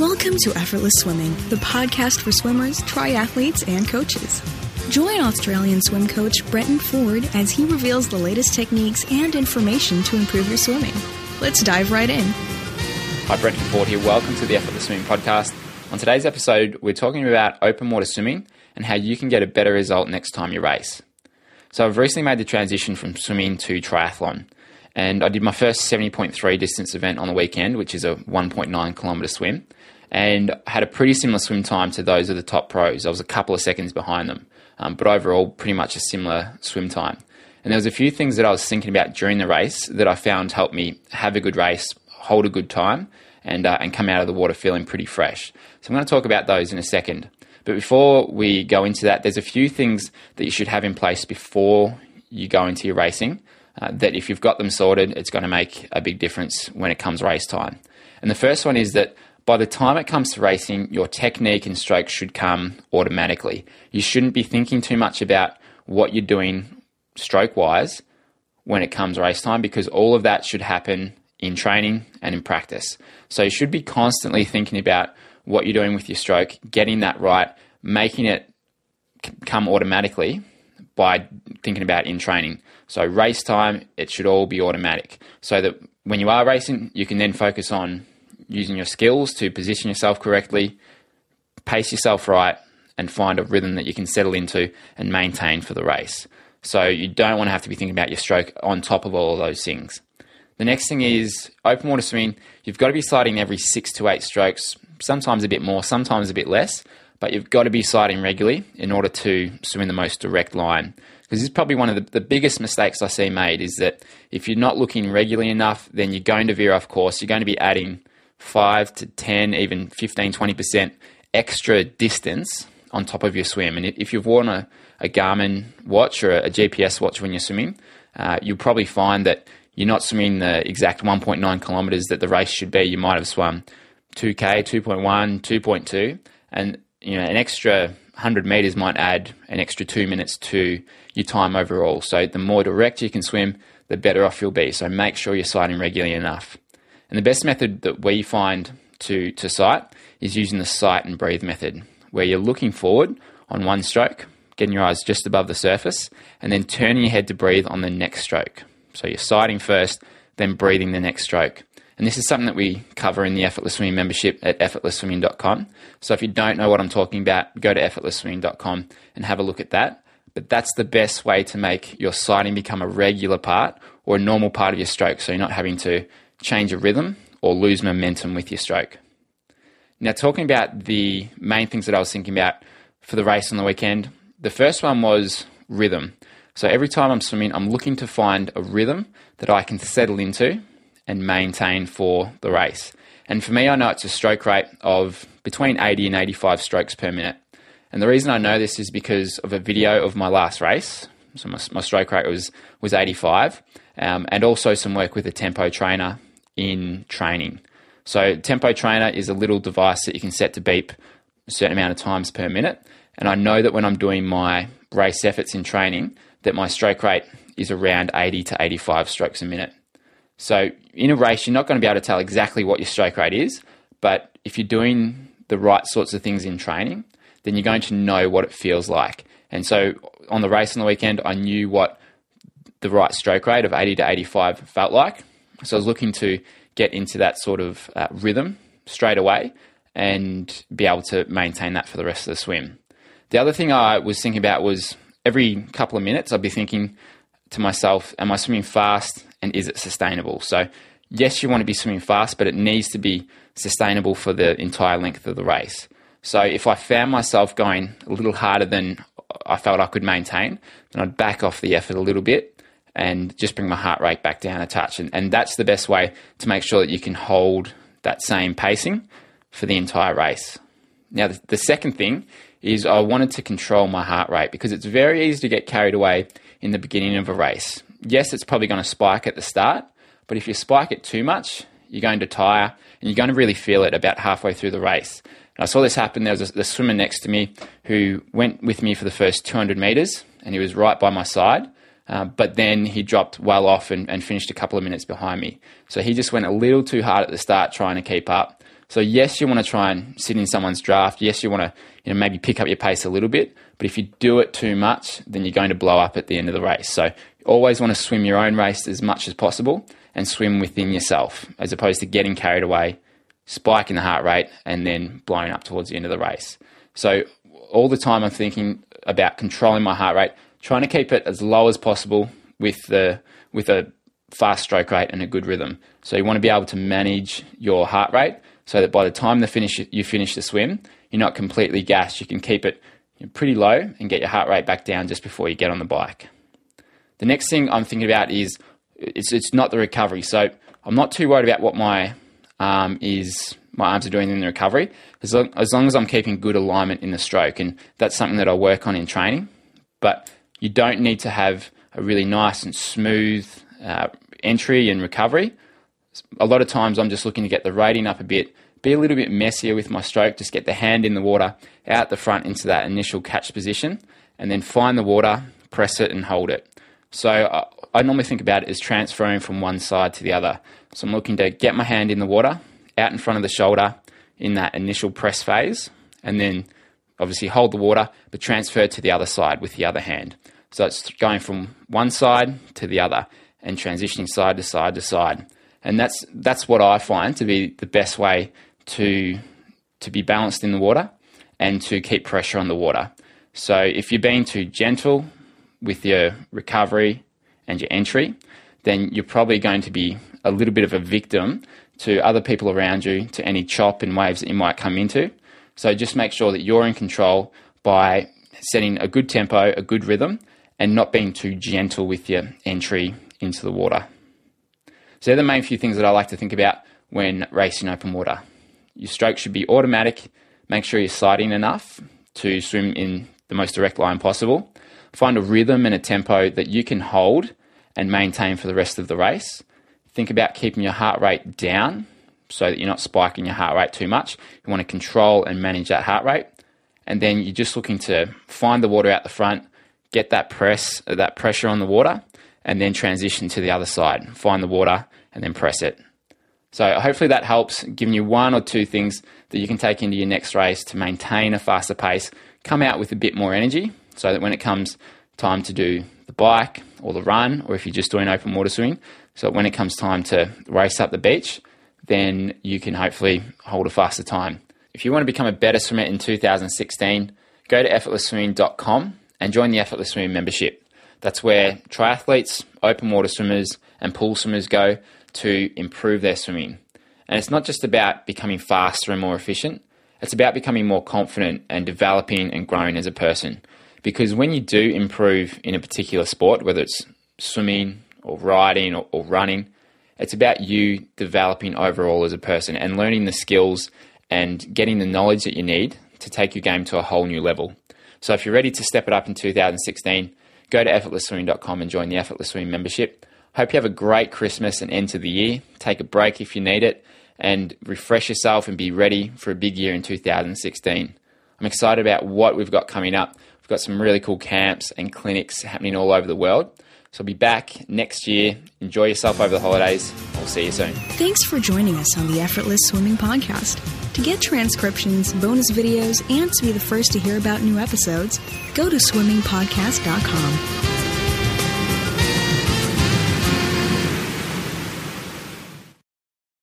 Welcome to Effortless Swimming, the podcast for swimmers, triathletes, and coaches. Join Australian swim coach Brenton Ford as he reveals the latest techniques and information to improve your swimming. Let's dive right in. Hi, Brenton Ford here. Welcome to the Effortless Swimming podcast. On today's episode, we're talking about open water swimming and how you can get a better result next time you race. So, I've recently made the transition from swimming to triathlon, and I did my first 70.3 distance event on the weekend, which is a 1.9 kilometre swim and had a pretty similar swim time to those of the top pros. I was a couple of seconds behind them, um, but overall, pretty much a similar swim time. And there was a few things that I was thinking about during the race that I found helped me have a good race, hold a good time, and uh, and come out of the water feeling pretty fresh. So I'm going to talk about those in a second. But before we go into that, there's a few things that you should have in place before you go into your racing. Uh, that if you've got them sorted, it's going to make a big difference when it comes race time. And the first one is that by the time it comes to racing, your technique and stroke should come automatically. You shouldn't be thinking too much about what you're doing stroke wise when it comes race time because all of that should happen in training and in practice. So you should be constantly thinking about what you're doing with your stroke, getting that right, making it come automatically by thinking about in training. So race time, it should all be automatic so that when you are racing, you can then focus on using your skills to position yourself correctly, pace yourself right, and find a rhythm that you can settle into and maintain for the race. So you don't want to have to be thinking about your stroke on top of all of those things. The next thing is open water swimming. You've got to be sighting every six to eight strokes, sometimes a bit more, sometimes a bit less, but you've got to be sighting regularly in order to swim in the most direct line. Because this is probably one of the, the biggest mistakes I see made is that if you're not looking regularly enough, then you're going to veer off course. You're going to be adding 5 to 10, even 15, 20% extra distance on top of your swim. And if you've worn a, a Garmin watch or a, GPS watch when you're swimming, uh, you'll probably find that you're not swimming the exact 1.9 kilometers that the race should be. You might have swum 2K, 2.1, 2.2, and you know an extra 100 meters might add an extra two minutes to your time overall. So the more direct you can swim, the better off you'll be. So make sure you're sighting regularly enough. And the best method that we find to, to sight is using the sight and breathe method, where you're looking forward on one stroke, getting your eyes just above the surface, and then turning your head to breathe on the next stroke. So you're sighting first, then breathing the next stroke. And this is something that we cover in the Effortless Swimming membership at effortlessswimming.com. So if you don't know what I'm talking about, go to effortlessswimming.com and have a look at that. But that's the best way to make your sighting become a regular part or a normal part of your stroke. So you're not having to change a rhythm or lose momentum with your stroke. Now, talking about the main things that I was thinking about for the race on the weekend, the first one was rhythm. So every time I'm swimming, I'm looking to find a rhythm that I can settle into and maintain for the race. And for me, I know it's a stroke rate of between 80 and 85 strokes per minute. And the reason I know this is because of a video of my last race. So my, my stroke rate was, was 85, um, and also some work with a tempo trainer in training. So, Tempo Trainer is a little device that you can set to beep a certain amount of times per minute. And I know that when I'm doing my race efforts in training, that my stroke rate is around 80 to 85 strokes a minute. So, in a race, you're not going to be able to tell exactly what your stroke rate is, but if you're doing the right sorts of things in training, then you're going to know what it feels like. And so, on the race on the weekend, I knew what the right stroke rate of 80 to 85 felt like. So I was looking to get into that sort of uh, rhythm straight away and be able to maintain that for the rest of the swim. The other thing I was thinking about was every couple of minutes I'd be thinking to myself, am I swimming fast and is it sustainable? So, yes, you want to be swimming fast, but it needs to be sustainable for the entire length of the race. So, if I found myself going a little harder than I felt I could maintain, then I'd back off the effort a little bit and just bring my heart rate back down a touch. And, and that's the best way to make sure that you can hold that same pacing for the entire race. Now, the, the second thing is I wanted to control my heart rate because it's very easy to get carried away in the beginning of a race. Yes, it's probably going to spike at the start, but if you spike it too much, you're going to tire and you're going to really feel it about halfway through the race. And I saw this happen. There was a, swimmer next to me who went with me for the first 200 meters and he was right by my side. Uh, but then he dropped well off and, and, finished a couple of minutes behind me. So he just went a little too hard at the start trying to keep up. So yes, you want to try and sit in someone's draft. Yes, you want to you know maybe pick up your pace a little bit. But if you do it too much, then you're going to blow up at the end of the race. So always want to swim your own race as much as possible and swim within yourself, as opposed to getting carried away, spiking the heart rate, and then blowing up towards the end of the race. So all the time I'm thinking about controlling my heart rate, trying to keep it as low as possible with the with a fast stroke rate and a good rhythm. So you want to be able to manage your heart rate so that by the time the finish you finish the swim, you're not completely gassed. You can keep it pretty low and get your heart rate back down just before you get on the bike. The next thing I'm thinking about is it's, it's not the recovery. So I'm not too worried about what my um, is my arms are doing in the recovery as long, as long as I'm keeping good alignment in the stroke, and that's something that I work on in training. But you don't need to have a really nice and smooth uh, entry and recovery. A lot of times I'm just looking to get the rating up a bit, be a little bit messier with my stroke, just get the hand in the water out the front into that initial catch position, and then find the water, press it, and hold it. So I, I normally think about it as transferring from one side to the other. So I'm looking to get my hand in the water, out in front of the shoulder in that initial press phase, and then obviously hold the water, but transfer to the other side with the other hand. So it's going from one side to the other and transitioning side to side to side. And that's that's what I find to be the best way to to be balanced in the water and to keep pressure on the water. So if you're being too gentle with your recovery and your entry, then you're probably going to be a little bit of a victim to other people around you, to any chop and waves that you might come into. So just make sure that you're in control by setting a good tempo, a good rhythm, and not being too gentle with your entry into the water. So they're the main few things that I like to think about when racing open water. Your stroke should be automatic. Make sure you're sighting enough to swim in the most direct line possible. Find a rhythm and a tempo that you can hold and maintain for the rest of the race. Think about keeping your heart rate down so that you're not spiking your heart rate too much. You want to control and manage that heart rate. And then you're just looking to find the water out the front, get that press, that pressure on the water, and then transition to the other side. Find the water and then press it. So hopefully that helps, giving you one or two things that you can take into your next race to maintain a faster pace, come out with a bit more energy, so that when it comes time to do the bike or the run, or if you're just doing open water swimming, so when it comes time to race up the beach, then you can hopefully hold a faster time. If you want to become a better swimmer in 2016, go to effortlessswimming.com and join the Effortless Swimming membership. That's where triathletes, open water swimmers, and pool swimmers go to improve their swimming. And it's not just about becoming faster and more efficient, it's about becoming more confident and developing and growing as a person. Because when you do improve in a particular sport, whether it's swimming or riding or, or running, it's about you developing overall as a person and learning the skills and getting the knowledge that you need to take your game to a whole new level. So if you're ready to step it up in 2016, go to effortlessswimming.com and join the Effortless Swimming membership. Hope you have a great Christmas and end to the year. Take a break if you need it and refresh yourself and be ready for a big year in 2016. I'm excited about what we've got coming up. We've got some really cool camps and clinics happening all over the world. So I'll be back next year. Enjoy yourself over the holidays. I'll see you soon. Thanks for joining us on the Effortless Swimming Podcast. To get transcriptions, bonus videos, and to be the first to hear about new episodes, go to swimmingpodcast.com.